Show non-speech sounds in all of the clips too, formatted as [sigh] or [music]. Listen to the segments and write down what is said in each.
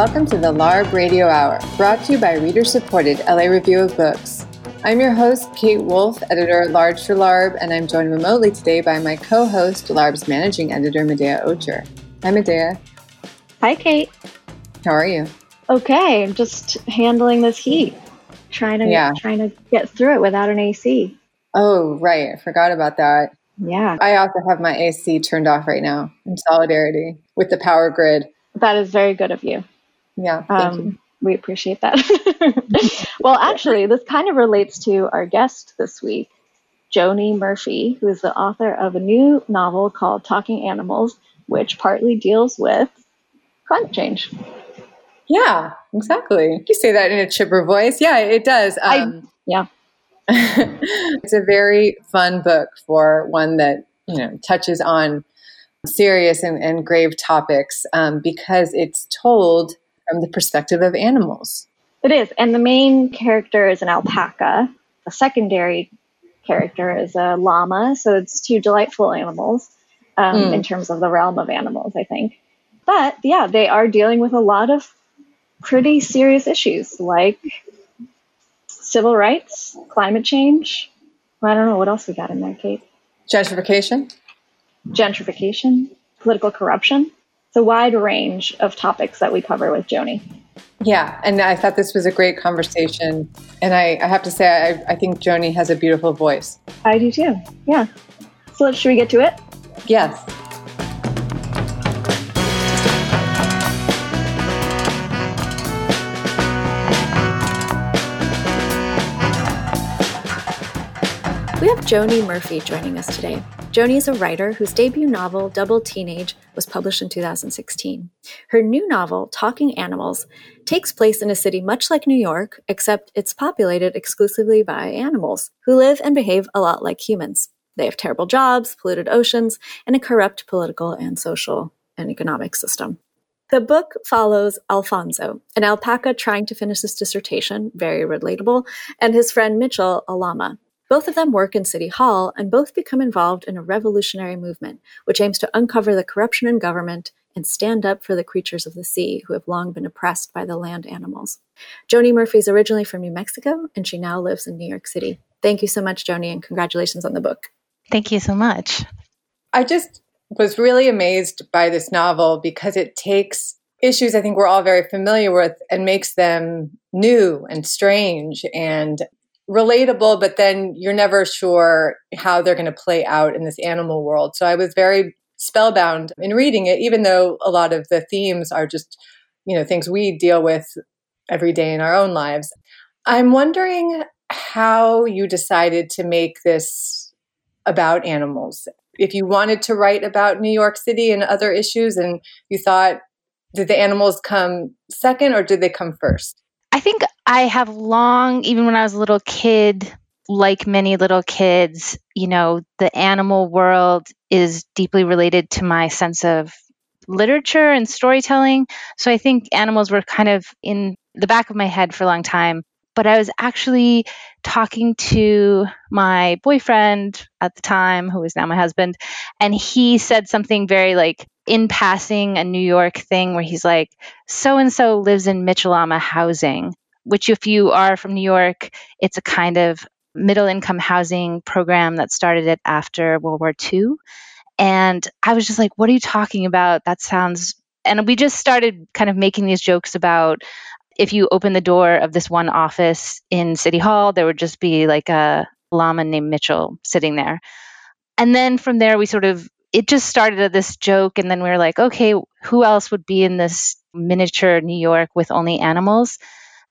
Welcome to the LARB Radio Hour, brought to you by reader supported LA Review of Books. I'm your host, Kate Wolf, editor at large for LARB, and I'm joined remotely today by my co host, LARB's managing editor, Medaya Ocher. Hi, Medaya. Hi, Kate. How are you? Okay, I'm just handling this heat, trying to yeah. trying to get through it without an AC. Oh, right. I forgot about that. Yeah. I also have my AC turned off right now in solidarity with the power grid. That is very good of you. Yeah. Um, we appreciate that. [laughs] well, actually, this kind of relates to our guest this week, Joni Murphy, who is the author of a new novel called Talking Animals, which partly deals with climate change. Yeah, exactly. You say that in a chipper voice. Yeah, it does. Um, I, yeah. [laughs] it's a very fun book for one that you know touches on serious and, and grave topics um, because it's told from the perspective of animals. It is, and the main character is an alpaca. The secondary character is a llama. So it's two delightful animals um, mm. in terms of the realm of animals, I think. But yeah, they are dealing with a lot of pretty serious issues like civil rights, climate change. I don't know what else we got in there, Kate. Gentrification. Gentrification, political corruption. It's a wide range of topics that we cover with Joni. Yeah, and I thought this was a great conversation. And I, I have to say, I, I think Joni has a beautiful voice. I do too. Yeah. So should we get to it? Yes. Have Joni Murphy joining us today. Joni is a writer whose debut novel, Double Teenage, was published in 2016. Her new novel, Talking Animals, takes place in a city much like New York, except it's populated exclusively by animals who live and behave a lot like humans. They have terrible jobs, polluted oceans, and a corrupt political and social and economic system. The book follows Alfonso, an alpaca trying to finish his dissertation, very relatable, and his friend Mitchell, a llama, both of them work in City Hall and both become involved in a revolutionary movement which aims to uncover the corruption in government and stand up for the creatures of the sea who have long been oppressed by the land animals. Joni Murphy is originally from New Mexico and she now lives in New York City. Thank you so much, Joni, and congratulations on the book. Thank you so much. I just was really amazed by this novel because it takes issues I think we're all very familiar with and makes them new and strange and relatable, but then you're never sure how they're going to play out in this animal world. So I was very spellbound in reading it, even though a lot of the themes are just, you know, things we deal with every day in our own lives. I'm wondering how you decided to make this about animals. If you wanted to write about New York City and other issues, and you thought, did the animals come second or did they come first? I think I have long, even when I was a little kid, like many little kids, you know, the animal world is deeply related to my sense of literature and storytelling. So I think animals were kind of in the back of my head for a long time. But I was actually talking to my boyfriend at the time, who is now my husband, and he said something very like in passing a New York thing where he's like, so and so lives in Mitchell-Lama housing, which, if you are from New York, it's a kind of middle income housing program that started it after World War II. And I was just like, what are you talking about? That sounds. And we just started kind of making these jokes about if you open the door of this one office in City Hall, there would just be like a llama named Mitchell sitting there. And then from there, we sort of it just started at this joke and then we were like okay who else would be in this miniature new york with only animals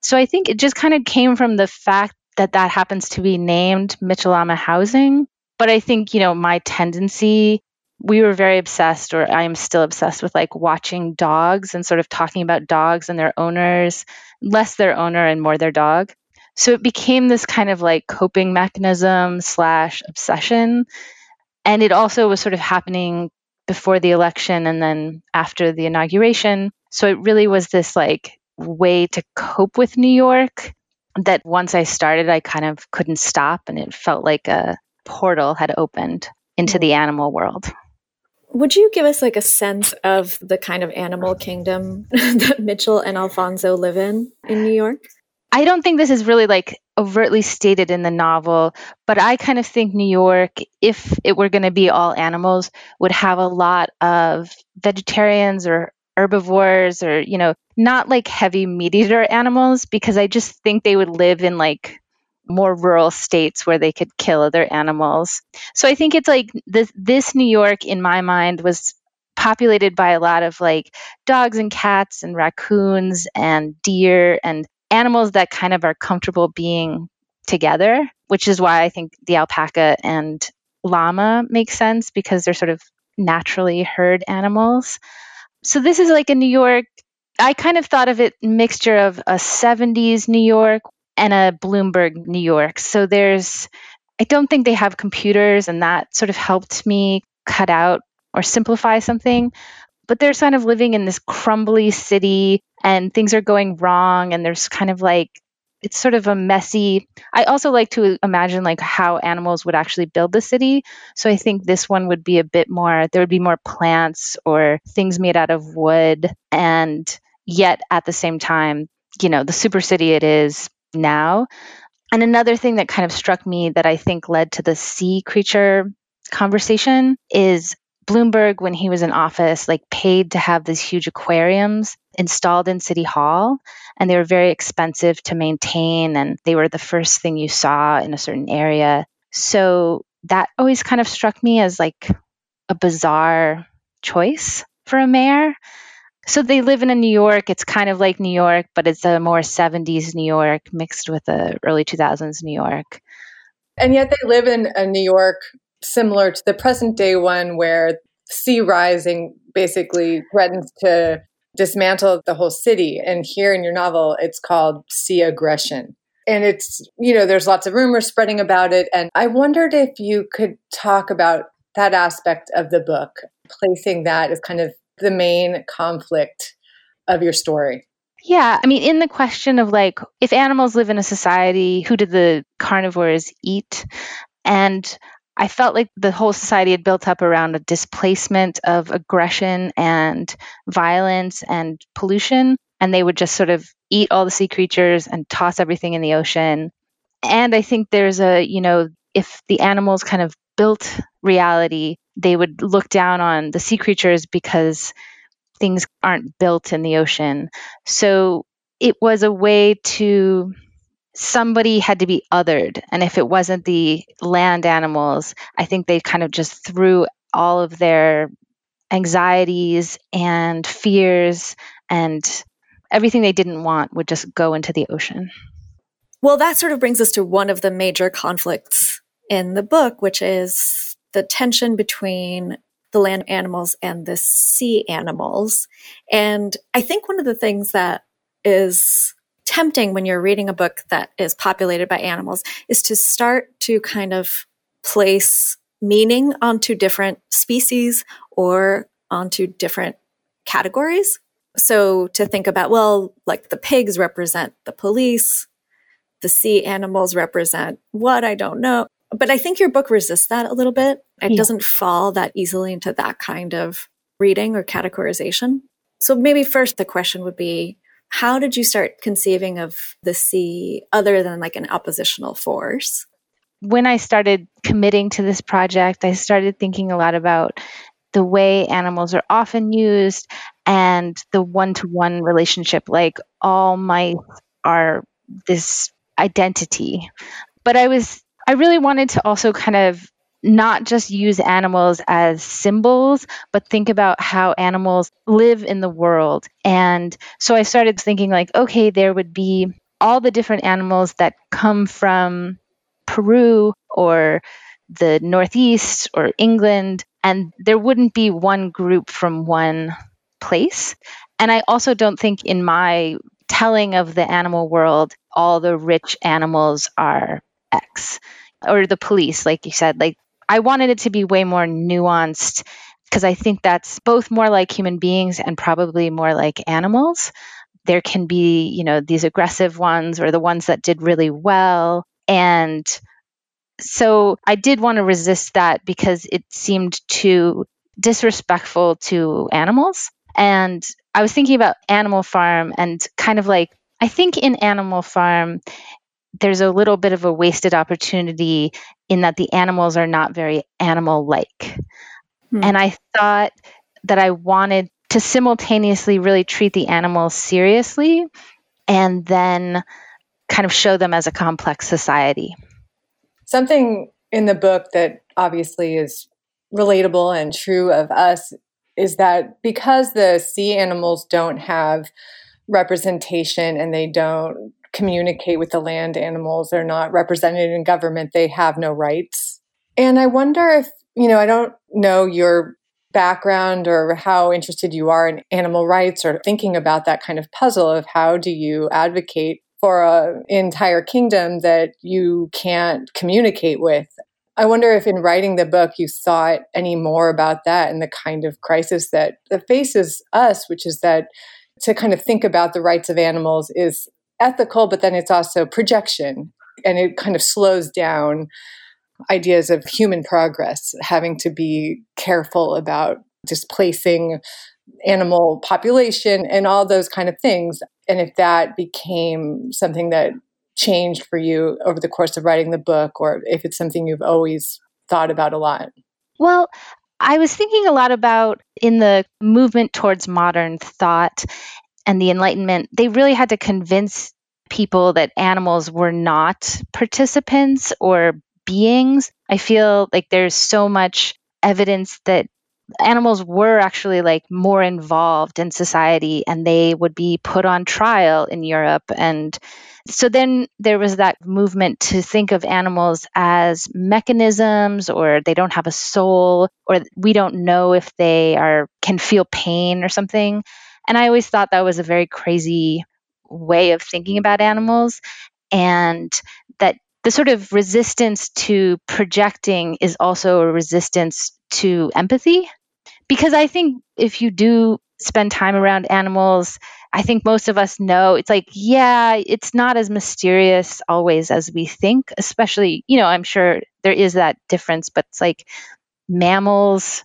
so i think it just kind of came from the fact that that happens to be named Mitchell-Lama housing. But i think you know my tendency we were very obsessed or i am still obsessed with like watching dogs and sort of talking about dogs and their owners less their owner and more their dog. So it became this kind of like coping mechanism slash obsession. And it also was sort of happening before the election and then after the inauguration. So it really was this like way to cope with New York that once I started, I kind of couldn't stop. And it felt like a portal had opened into hmm. the animal world. Would you give us like a sense of the kind of animal kingdom [laughs] that Mitchell and Alfonso live in in New York? I don't think this is really like overtly stated in the novel, but I kind of think New York, if it were going to be all animals, would have a lot of vegetarians or herbivores or, you know, not like heavy meat eater animals because I just think they would live in like more rural states where they could kill other animals. So I think it's like this this New York in my mind was populated by a lot of like dogs and cats and raccoons and deer and animals that kind of are comfortable being together, which is why I think the alpaca and llama make sense because they're sort of naturally herd animals. So this is like a New York I kind of thought of it mixture of a 70s New York and a Bloomberg New York. So there's, I don't think they have computers, and that sort of helped me cut out or simplify something. But they're kind of living in this crumbly city, and things are going wrong, and there's kind of like it's sort of a messy i also like to imagine like how animals would actually build the city so i think this one would be a bit more there would be more plants or things made out of wood and yet at the same time you know the super city it is now. And another thing that kind of struck me that I think led to the sea creature conversation is Bloomberg, when he was in office, like paid to have these huge aquariums installed in City Hall, and they were very expensive to maintain, and they were the first thing you saw in a certain area. So that always kind of struck me as like a bizarre choice for a mayor. So they live in a New York. It's kind of like New York, but it's a more 70s New York mixed with the early 2000s New York. And yet they live in a New York similar to the present day one where sea rising basically threatens to dismantle the whole city. And here in your novel, it's called Sea Aggression. And it's, you know, there's lots of rumors spreading about it. And I wondered if you could talk about that aspect of the book, placing that as kind of the main conflict of your story? Yeah, I mean, in the question of like, if animals live in a society, who do the carnivores eat? And I felt like the whole society had built up around a displacement of aggression and violence and pollution. And they would just sort of eat all the sea creatures and toss everything in the ocean. And I think there's a, you know, if the animals kind of built reality, they would look down on the sea creatures because things aren't built in the ocean. So it was a way to somebody had to be othered. And if it wasn't the land animals, I think they kind of just threw all of their anxieties and fears and everything they didn't want would just go into the ocean. Well, that sort of brings us to one of the major conflicts in the book, which is the tension between the land animals and the sea animals. And I think one of the things that is tempting when you're reading a book that is populated by animals is to start to kind of place meaning onto different species or onto different categories. So to think about, well, like the pigs represent the police, the sea animals represent what I don't know. But I think your book resists that a little bit. It yeah. doesn't fall that easily into that kind of reading or categorization. So maybe first the question would be how did you start conceiving of the sea other than like an oppositional force? When I started committing to this project, I started thinking a lot about the way animals are often used and the one to one relationship. Like all mice are this identity. But I was I really wanted to also kind of not just use animals as symbols, but think about how animals live in the world. And so I started thinking, like, okay, there would be all the different animals that come from Peru or the Northeast or England, and there wouldn't be one group from one place. And I also don't think in my telling of the animal world, all the rich animals are X or the police, like you said. Like, I wanted it to be way more nuanced because I think that's both more like human beings and probably more like animals. There can be, you know, these aggressive ones or the ones that did really well. And so I did want to resist that because it seemed too disrespectful to animals. And I was thinking about Animal Farm and kind of like, I think in Animal Farm, there's a little bit of a wasted opportunity in that the animals are not very animal like. Hmm. And I thought that I wanted to simultaneously really treat the animals seriously and then kind of show them as a complex society. Something in the book that obviously is relatable and true of us is that because the sea animals don't have representation and they don't communicate with the land animals, they're not represented in government, they have no rights. And I wonder if, you know, I don't know your background or how interested you are in animal rights or thinking about that kind of puzzle of how do you advocate for an entire kingdom that you can't communicate with. I wonder if in writing the book you thought any more about that and the kind of crisis that, faces us, which is that to kind of think about the rights of animals is ethical, but then it's also projection and it kind of slows down ideas of human progress, having to be careful about displacing animal population and all those kind of things. And if that became something that changed for you over the course of writing the book, or if it's something you've always thought about a lot? Well, I was thinking a lot about in the movement towards modern thought and the Enlightenment, they really had to convince people that animals were not participants or beings. I feel like there's so much evidence that animals were actually like more involved in society and they would be put on trial in Europe and so then there was that movement to think of animals as mechanisms or they don't have a soul or we don't know if they are can feel pain or something and i always thought that was a very crazy way of thinking about animals and that the sort of resistance to projecting is also a resistance to empathy. Because I think if you do spend time around animals, I think most of us know it's like, yeah, it's not as mysterious always as we think, especially, you know, I'm sure there is that difference, but it's like mammals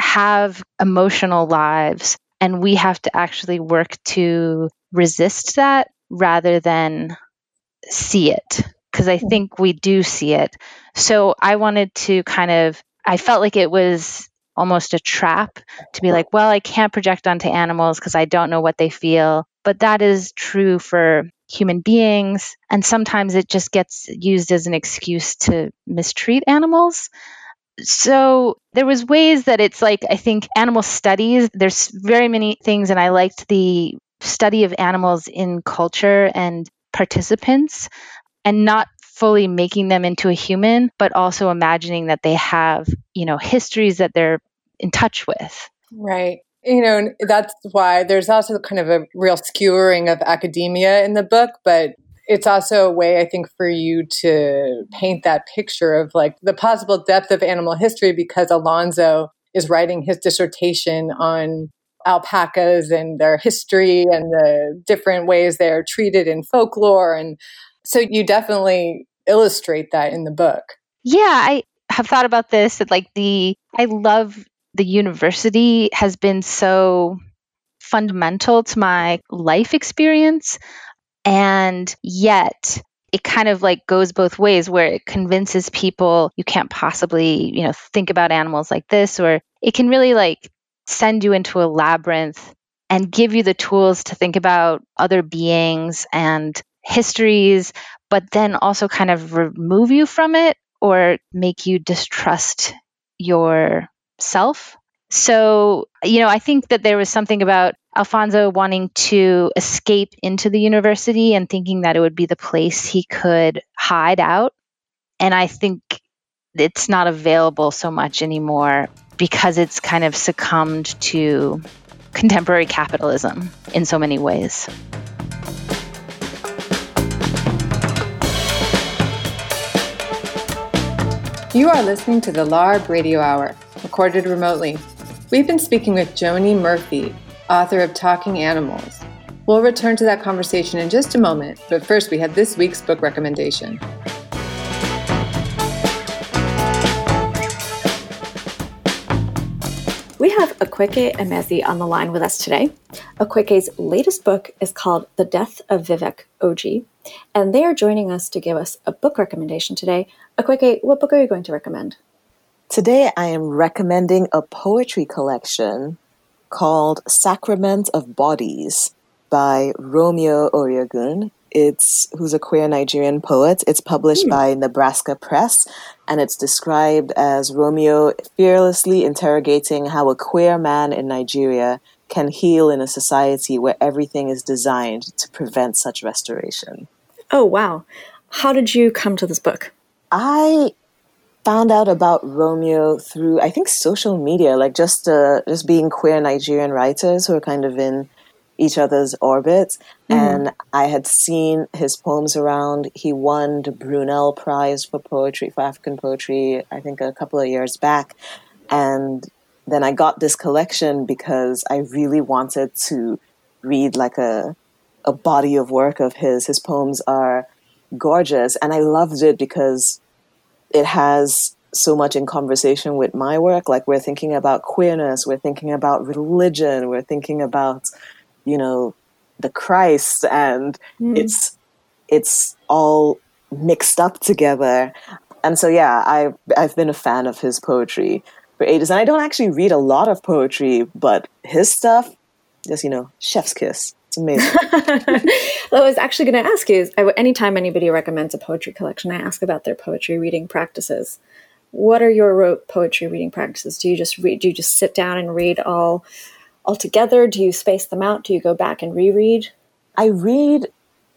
have emotional lives and we have to actually work to resist that rather than see it because I hmm. think we do see it. So I wanted to kind of, I felt like it was almost a trap to be like, well, I can't project onto animals because I don't know what they feel. But that is true for human beings. And sometimes it just gets used as an excuse to mistreat animals. So there was ways that it's like I think animal studies there's very many things and I liked the study of animals in culture and participants and not fully making them into a human, but also imagining that they have, you know, histories that they're in touch with. Right. You know, that's why there's also kind of a real skewering of academia in the book, but it's also a way, I think, for you to paint that picture of like the possible depth of animal history because Alfonso is writing his dissertation on alpacas and their history and the different ways they're treated in folklore. And so you definitely illustrate that in the book. Yeah, I have thought about this that like the I love the university has been so fundamental to my life experience and yet it kind of like goes both ways where it convinces people you can't possibly, you know, think about animals like this or it can really like send you into a labyrinth and give you the tools to think about other beings and histories, but then also kind of remove you from it or make you distrust yourself. So, you know, I think that there was something about Alfonso wanting to escape into the university and thinking that it would be the place he could hide out. And I think it's not available so much anymore because it's kind of succumbed to contemporary capitalism in so many ways. You are listening to the LARB Radio Hour, recorded remotely. We've been speaking with Joni Murphy, author of Talking Animals. We'll return to that conversation in just a moment, but first we have this week's book recommendation. We have Akwaeke Emezi on the line with us today. Akwaeke's latest book is called The Death of Vivek Oji, and they are joining us to give us a book recommendation today. Akwaeke, what book are you going to recommend? Today I am recommending a poetry collection called Sacrament of Bodies by Romeo Oriogun. It's who's a queer Nigerian poet. It's published mm. by Nebraska Press, and it's described as Romeo fearlessly interrogating how a queer man in Nigeria can heal in a society where everything is designed to prevent such restoration. Oh, wow. How did you come to this book? I found out about Romeo through I think social media, like just uh, just being queer Nigerian writers who are kind of in each other's orbits. Mm-hmm. And I had seen his poems around. He won the Brunel Prize for poetry, for African poetry, I think a couple of years back. And then I got this collection because I really wanted to read like a a body of work of his. His poems are gorgeous, and I loved it because it has so much in conversation with my work. Like we're thinking about queerness, we're thinking about religion, we're thinking about you know, the Christ, and mm. it's it's all mixed up together. And so, yeah, I I've been a fan of his poetry for ages, and I don't actually read a lot of poetry, but his stuff, just you know, chef's kiss. It's amazing. [laughs] I was actually going to ask you: anytime anybody recommends a poetry collection, I ask about their poetry reading practices. What are your poetry reading practices? Do you just read? Do you just sit down and read all all together? Do you space them out? Do you go back and reread? I read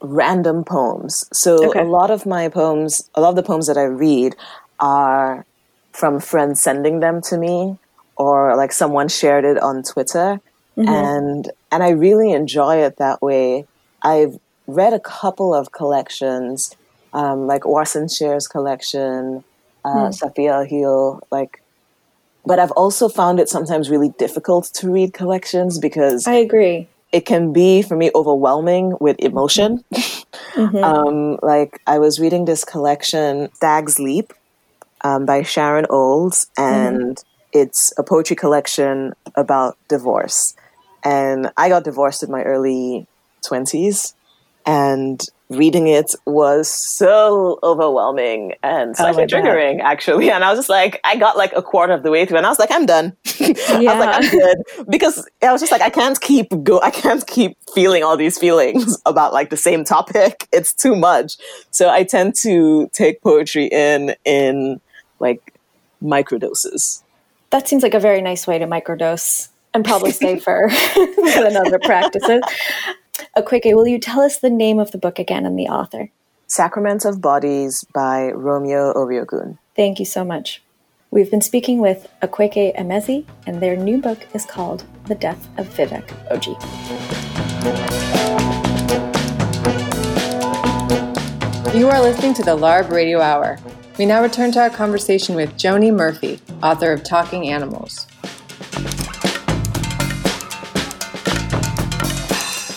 random poems. So okay. a lot of my poems, a lot of the poems that I read are from friends sending them to me or like someone shared it on Twitter. Mm-hmm. And and I really enjoy it that way. I've read a couple of collections, um, like Warsan Shire's collection, uh, mm. Safia Elhillo, like but I've also found it sometimes really difficult to read collections because I agree. It can be for me overwhelming with emotion. [laughs] Mm-hmm. um, like I was reading this collection, Stag's Leap, um, by Sharon Olds, and mm-hmm. it's a poetry collection about divorce. And I got divorced in my early twenties, and reading it was so overwhelming and slightly oh triggering God. actually. And i was just like i got like a quarter of the way through and i was like i'm done. Yeah. [laughs] i was like i'm good. Because i was just like i can't keep go i can't keep feeling all these feelings [laughs] about like the same topic. [laughs] It's too much. So i tend to take poetry in in like microdoses. That seems like a very nice way to microdose and probably safer than other practices uh, Akwaeke, will you tell us the name of the book again and the author? Sacraments of Bodies by Romeo Oriogun. Thank you so much. We've been speaking with Akwaeke Emezi, and their new book is called The Death of Vivek Oji. You are listening to the LARB Radio Hour. We now return to our conversation with Joni Murphy, author of Talking Animals.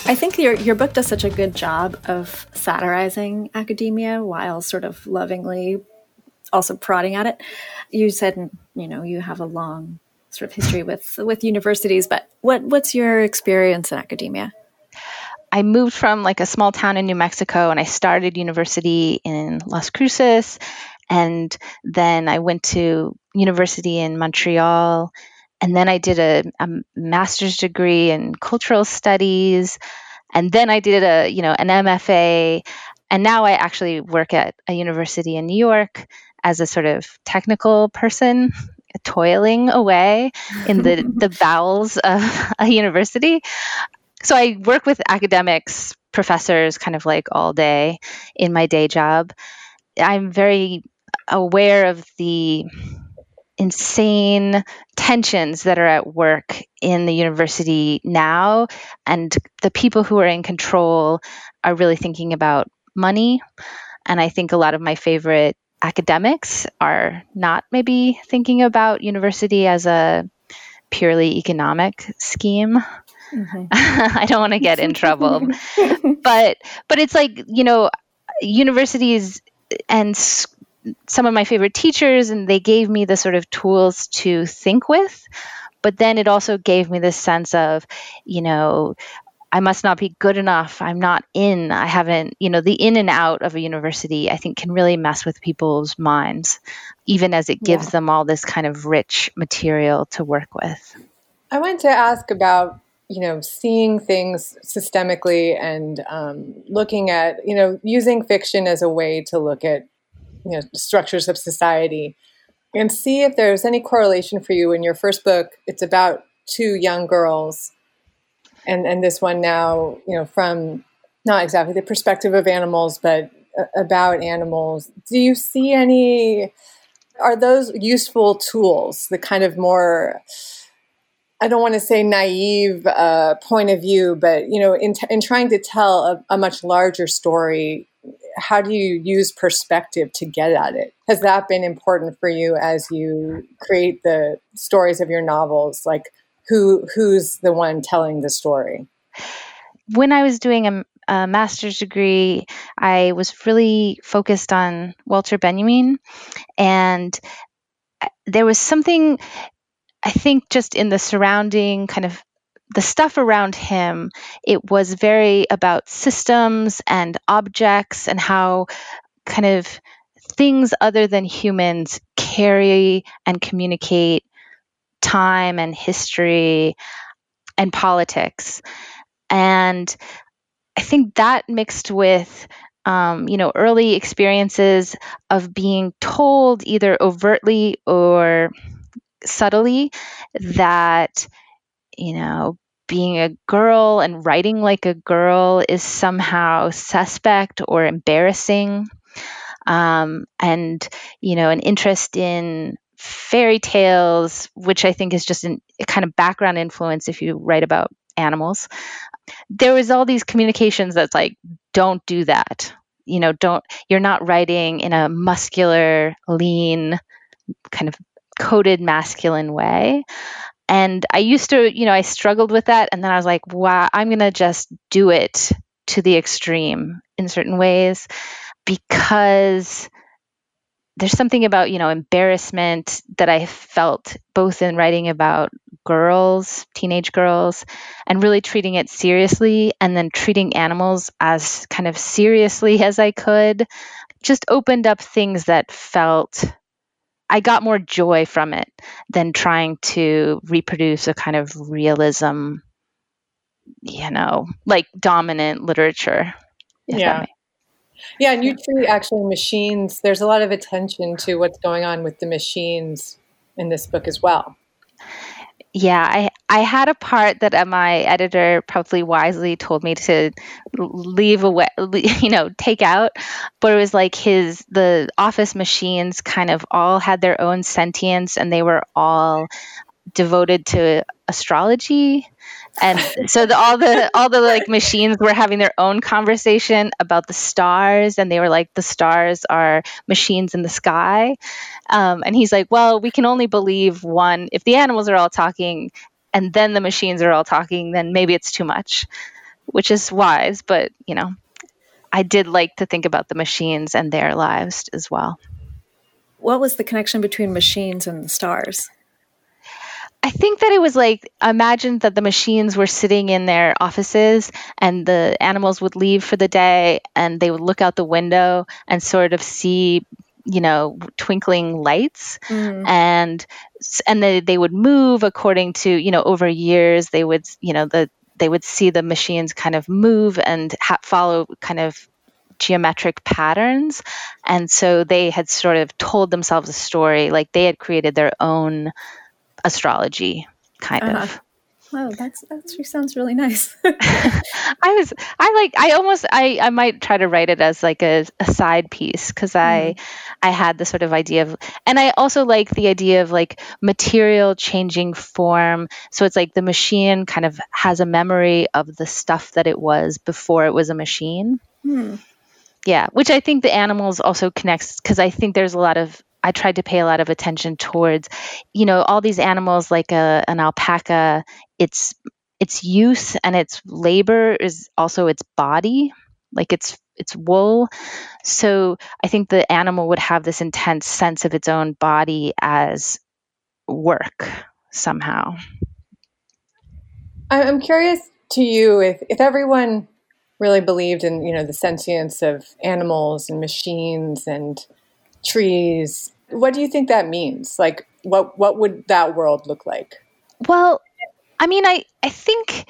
I think your your book does such a good job of satirizing academia while sort of lovingly also prodding at it. You said you know you have a long sort of history with with universities, but what what's your experience in academia? I moved from like a small town in New Mexico and I started university in Las Cruces and then I went to university in Montreal and then I did a, a, master's degree in cultural studies, and then I did a you know an MFA, and now I actually work at a university in New York as a sort of technical person, [laughs] toiling away in the [laughs] the bowels of [laughs] a university. So I work with academics, professors, kind of like all day in my day job. I'm very aware of the insane tensions that are at work in the university now. And the people who are in control are really thinking about money. And I think a lot of my favorite academics are not maybe thinking about university as a purely economic scheme. Mm-hmm. [laughs] I don't want to get in trouble. [laughs] but but it's like, you know, universities and some of my favorite teachers and they gave me the sort of tools to think with but then it also gave me this sense of you know I must not be good enough. I'm not in. I haven't, you know, the in and out of a university, I think, can really mess with people's minds, even as it gives yeah. them all this kind of rich material to work with. I wanted to ask about, you know, seeing things systemically and um, looking at, you know, using fiction as a way to look at, you know, structures of society and see if there's any correlation for you in your first book. It's about two young girls and and this one now you know from not exactly the perspective of animals but about animals do you see any are those useful tools the kind of more I don't want to say naive uh, point of view, but you know, in, t- in trying to tell a, a, much larger story, how do you use perspective to get at it? Has that been important for you as you create the stories of your novels? Like, who who's the one telling the story when i was doing a, a master's degree i was really focused on walter benjamin and uh, there was something i think just in the surrounding kind of the stuff around him, it was very about systems and objects and how kind of things other than humans carry and communicate time and history and politics. And I think that mixed with um, you know, early experiences of being told either overtly or subtly that, you know, being a girl and writing like a girl is somehow suspect or embarrassing. Um, and, you know, an interest in fairy tales, which I think is just an, a kind of background influence if you write about animals. There was all these communications that's like, don't do that. You know, don't, you're not writing in a muscular, lean, kind of coded masculine way. And I used to, you know, I struggled with that. And then I was like, wow, I'm going to just do it to the extreme in certain ways because there's something about you know embarrassment that i felt both in writing about girls teenage girls and really treating it seriously and then treating animals as kind of seriously [laughs] as i could just opened up things that felt i got more joy from it than trying to reproduce a kind of realism you know like dominant literature yeah yeah, and you treat actually machines. There's a lot of attention to what's going on with the machines in this book as well. Yeah, I I had a part that my editor probably wisely told me to leave away, [laughs] you know, take out, but it was like his the office machines kind of all had their own sentience and they were all devoted to astrology and so the, all the all the like machines were having their own conversation about the stars and they were like the stars are machines in the sky. Um, and he's like well we can only believe one if the animals are all talking and then the machines are all talking then maybe it's too much which is wise but you know i did like to think about the machines and their lives as well. What was the connection between machines and the stars I think that it was like imagine that the machines were sitting in their offices and the animals would leave for the day and they would look out the window and sort of see you know twinkling lights mm. and and they, they would move according to you know over years they would you know the they would see the machines kind of move and ha- follow kind of geometric patterns and so they had sort of told themselves a story like they had created their own astrology kind uh-huh. of. Oh, that's that sounds really nice. [laughs] [laughs] I was I like I almost I I might try to write it as like a, a side piece because mm. I I had the sort of idea of and I also like the idea of like material changing form. So it's like the machine kind of has a memory of the stuff that it was before it was a machine. Hmm. Yeah, which I think the animals also connects because I think there's a lot of I tried to pay a lot of attention towards, you know, all these animals like a, an alpaca. Its its use and its labor is also its body, like its its wool. So I think the animal would have this intense sense of its own body as work. somehow. I'm curious to you if, if everyone really believed in you know the sentience of animals and machines and trees what do you think that means like what what would that world look like well i mean i i think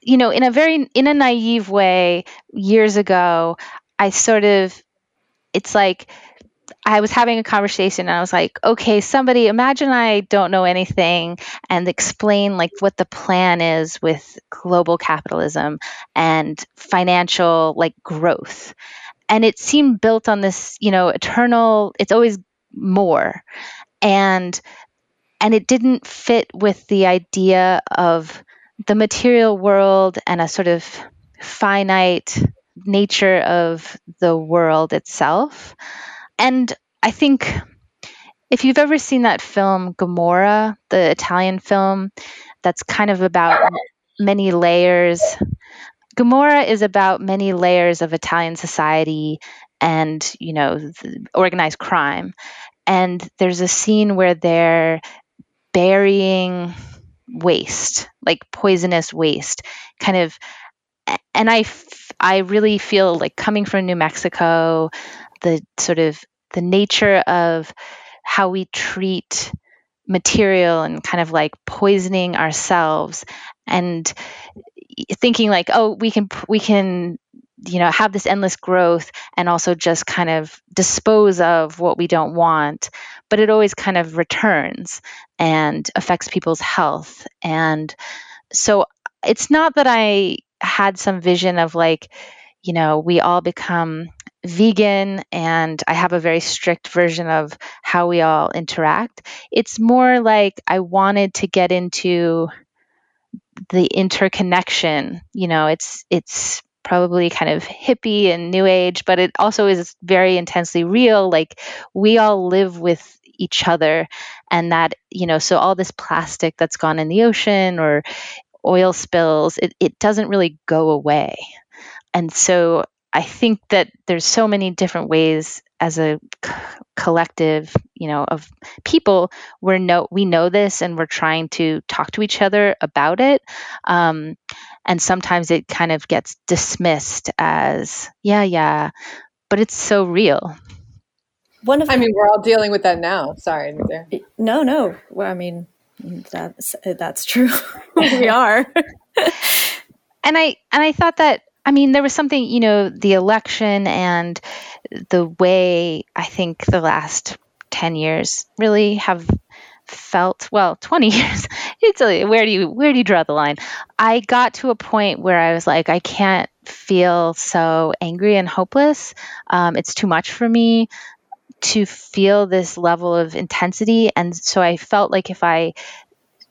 you know in a very in a naive way years ago i sort of it's like I was having a conversation and I was like, okay, somebody imagine I don't know anything and explain like what the plan is with global capitalism and financial like growth. And it seemed built on this, you know, eternal, it's always more. And and it didn't fit with the idea of the material world and a sort of finite nature of the world itself. And I think if you've ever seen that film Gomorrah, the Italian film, that's kind of about many layers. Gomorrah is about many layers of Italian society and, you know, organized crime. And there's a scene where they're burying waste, like poisonous waste, kind of. And I, I really feel like coming from New Mexico, the sort of the nature of how we treat material and kind of like poisoning ourselves and thinking like oh we can we can you know have this endless growth and also just kind of dispose of what we don't want but it always kind of returns and affects people's health and so it's not that i had some vision of like you know we all become vegan and I have a very strict version of how we all interact. It's more like I wanted to get into the interconnection. You know, it's it's probably kind of hippie and new age, but it also is very intensely real. Like we all live with each other and that, you know, so all this plastic that's gone in the ocean or oil spills, it, it doesn't really go away. And so I think that there's so many different ways as a c- collective, you know, of people we're know we know this and we're trying to talk to each other about it. Um, and sometimes it kind of gets dismissed as, yeah, yeah, but it's so real. One of I mean, we're all dealing with that now. Sorry, there. No, no. Well, I mean, that's that's true. [laughs] we are. and I and I thought that I mean, there was something, you know, the election and the way I think the last 10 years really have felt well 20 [laughs] years it's a, where do you where do you draw the line? I got to a point where i was like i can't feel so angry and hopeless. Um, it's too much for me to feel this level of intensity. And so i felt like if i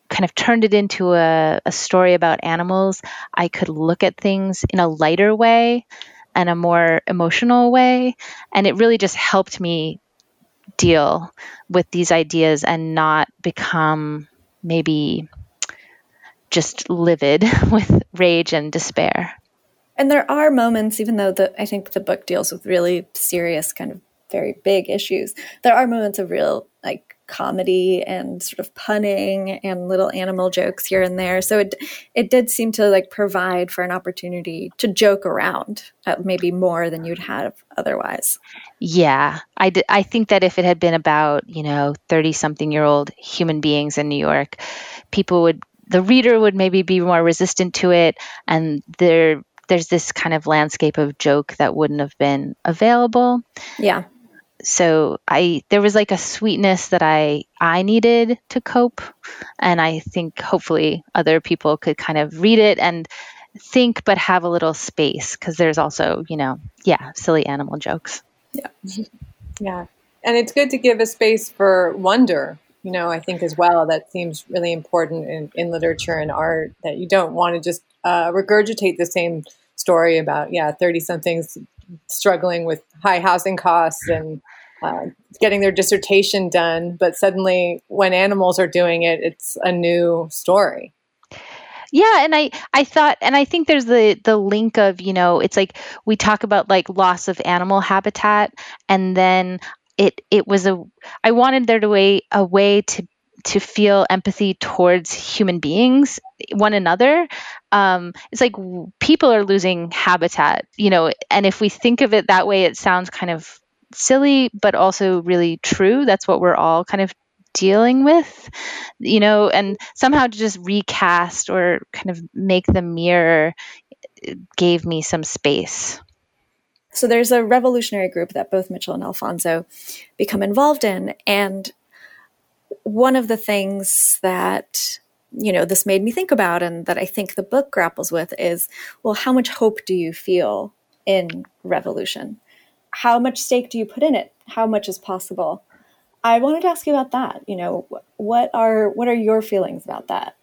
kind of turned it into a, a story about animals, I could look at things in a lighter way and a more emotional way. And it really just helped me deal with these ideas and not become maybe just livid [laughs] with rage and despair. And there are moments, even though the, I think the book deals with really serious, kind of very big issues, there are moments of real like comedy and sort of punning and little animal jokes here and there. So it it did seem to like provide for an opportunity to joke around, uh, maybe more than you'd have otherwise. Yeah, I, d- I think that if it had been about you know thirty something year old human beings in New York, people would the reader would maybe be more resistant to it, and there there's this kind of landscape of joke that wouldn't have been available. Yeah so I there was like a sweetness that I I needed to cope, and I think hopefully other people could kind of read it and think, but have a little space because there's also you know yeah silly animal jokes. Yeah, [laughs] yeah, and it's good to give a space for wonder. You know, I think as well that seems really important in, in literature and art that you don't want to just uh, regurgitate the same story about yeah 30 somethings struggling with high housing costs and uh, getting their dissertation done. But suddenly, when animals are doing it, it's a new story. Yeah, and I I thought and I think there's the the link of, you know, it's like we talk about like loss of animal habitat and then it it was a I wanted there to be a way to to feel empathy towards human beings, one another. Um, it's like people are losing habitat, you know, and if we think of it that way, it sounds kind of silly, but also really true. That's what we're all kind of dealing with, you know, and somehow to just recast or kind of make the mirror gave me some space. So there's a revolutionary group that both Mitchell and Alfonso become involved in. And one of the things that you know this made me think about and that i think the book grapples with is well how much hope do you feel in revolution? How much stake do you put in it? How much is possible? I wanted to ask you about that you know what are what are your feelings about that?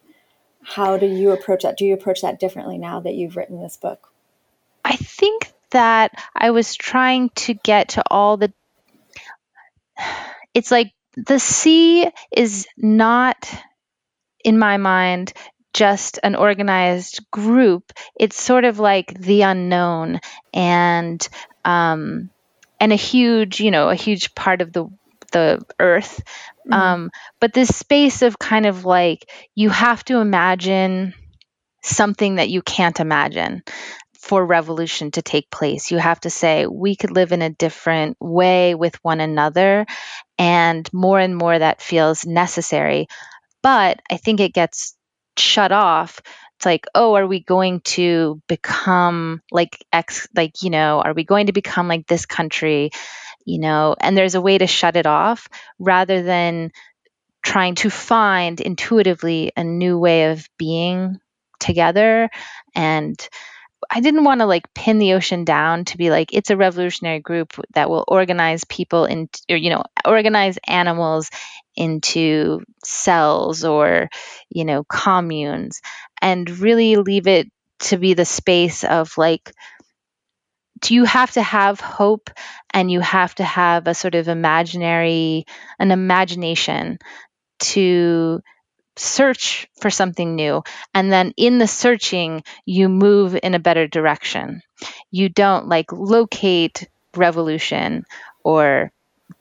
How do you approach that? Do you approach that differently now that you've written this book? I think that i was trying to get to all the [sighs] it's like the sea is not, in my mind, just an organized group. It's sort of like the unknown and um, and a huge, you know, a huge part of the the earth. Mm-hmm. Um, but this space of kind of like you have to imagine something that you can't imagine for revolution to take place. You have to say, we could live in a different way with one another. And more and more that feels necessary. But I think it gets shut off. It's like, oh, are we going to become like X, like, you know, are we going to become like this country? You know, and there's a way to shut it off rather than trying to find intuitively a new way of being together and I didn't want to like pin the ocean down to be like it's a revolutionary group that will organize people in or you know organize animals into cells or you know communes and really leave it to be the space of like do you have to have hope and you have to have a sort of imaginary an imagination to search for something new and then in the searching you move in a better direction. You don't like locate revolution or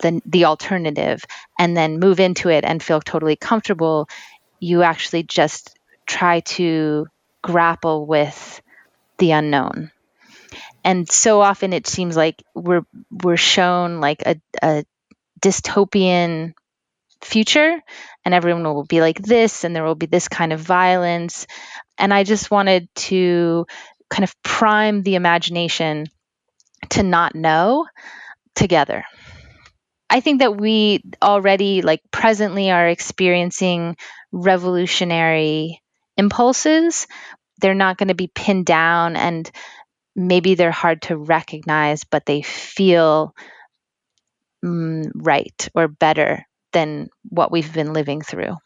the the alternative and then move into it and feel totally comfortable. You actually just try to grapple with the unknown. And so often it seems like we're we're shown like a, a dystopian future and everyone will be like this and there will be this kind of violence. And i just wanted to kind of prime the imagination to not know together. I think that we already like presently are experiencing revolutionary impulses. They're not going to be pinned down and maybe they're hard to recognize but they feel mm, right or better than what we've been living through.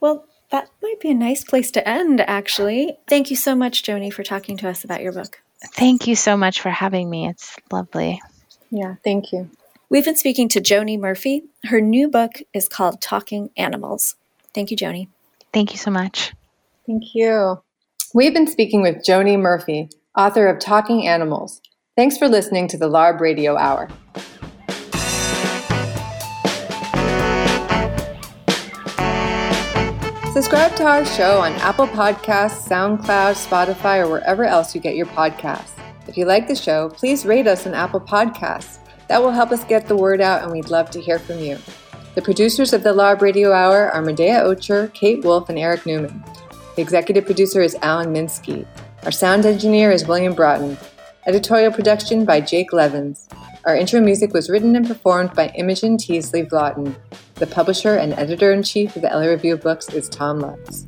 Well, that might be a nice place to end, actually. Thank you so much, Joni, for talking to us about your book. Thank you so much for having me. It's lovely. Yeah, thank you. We've been speaking to Joni Murphy. Her new book is called Talking Animals. Thank you, Joni. Thank you so much. Thank you. We've been speaking with Joni Murphy, author of Talking Animals. Thanks for listening to the LARB Radio Hour. Subscribe to our show on Apple Podcasts, SoundCloud, Spotify, or wherever else you get your podcasts. If you like the show, please rate us on Apple Podcasts. That will help us get the word out, and we'd love to hear from you. The producers of the LARB Radio Hour are Medaya Ocher, Kate Wolf, and Eric Newman. The executive producer is Alan Minsky. Our sound engineer is William Broughton. Editorial production by Jake Levins. Our intro music was written and performed by Imogen Teasley Vlotton. The publisher and editor in chief of the LA Review of Books is Tom Lutz.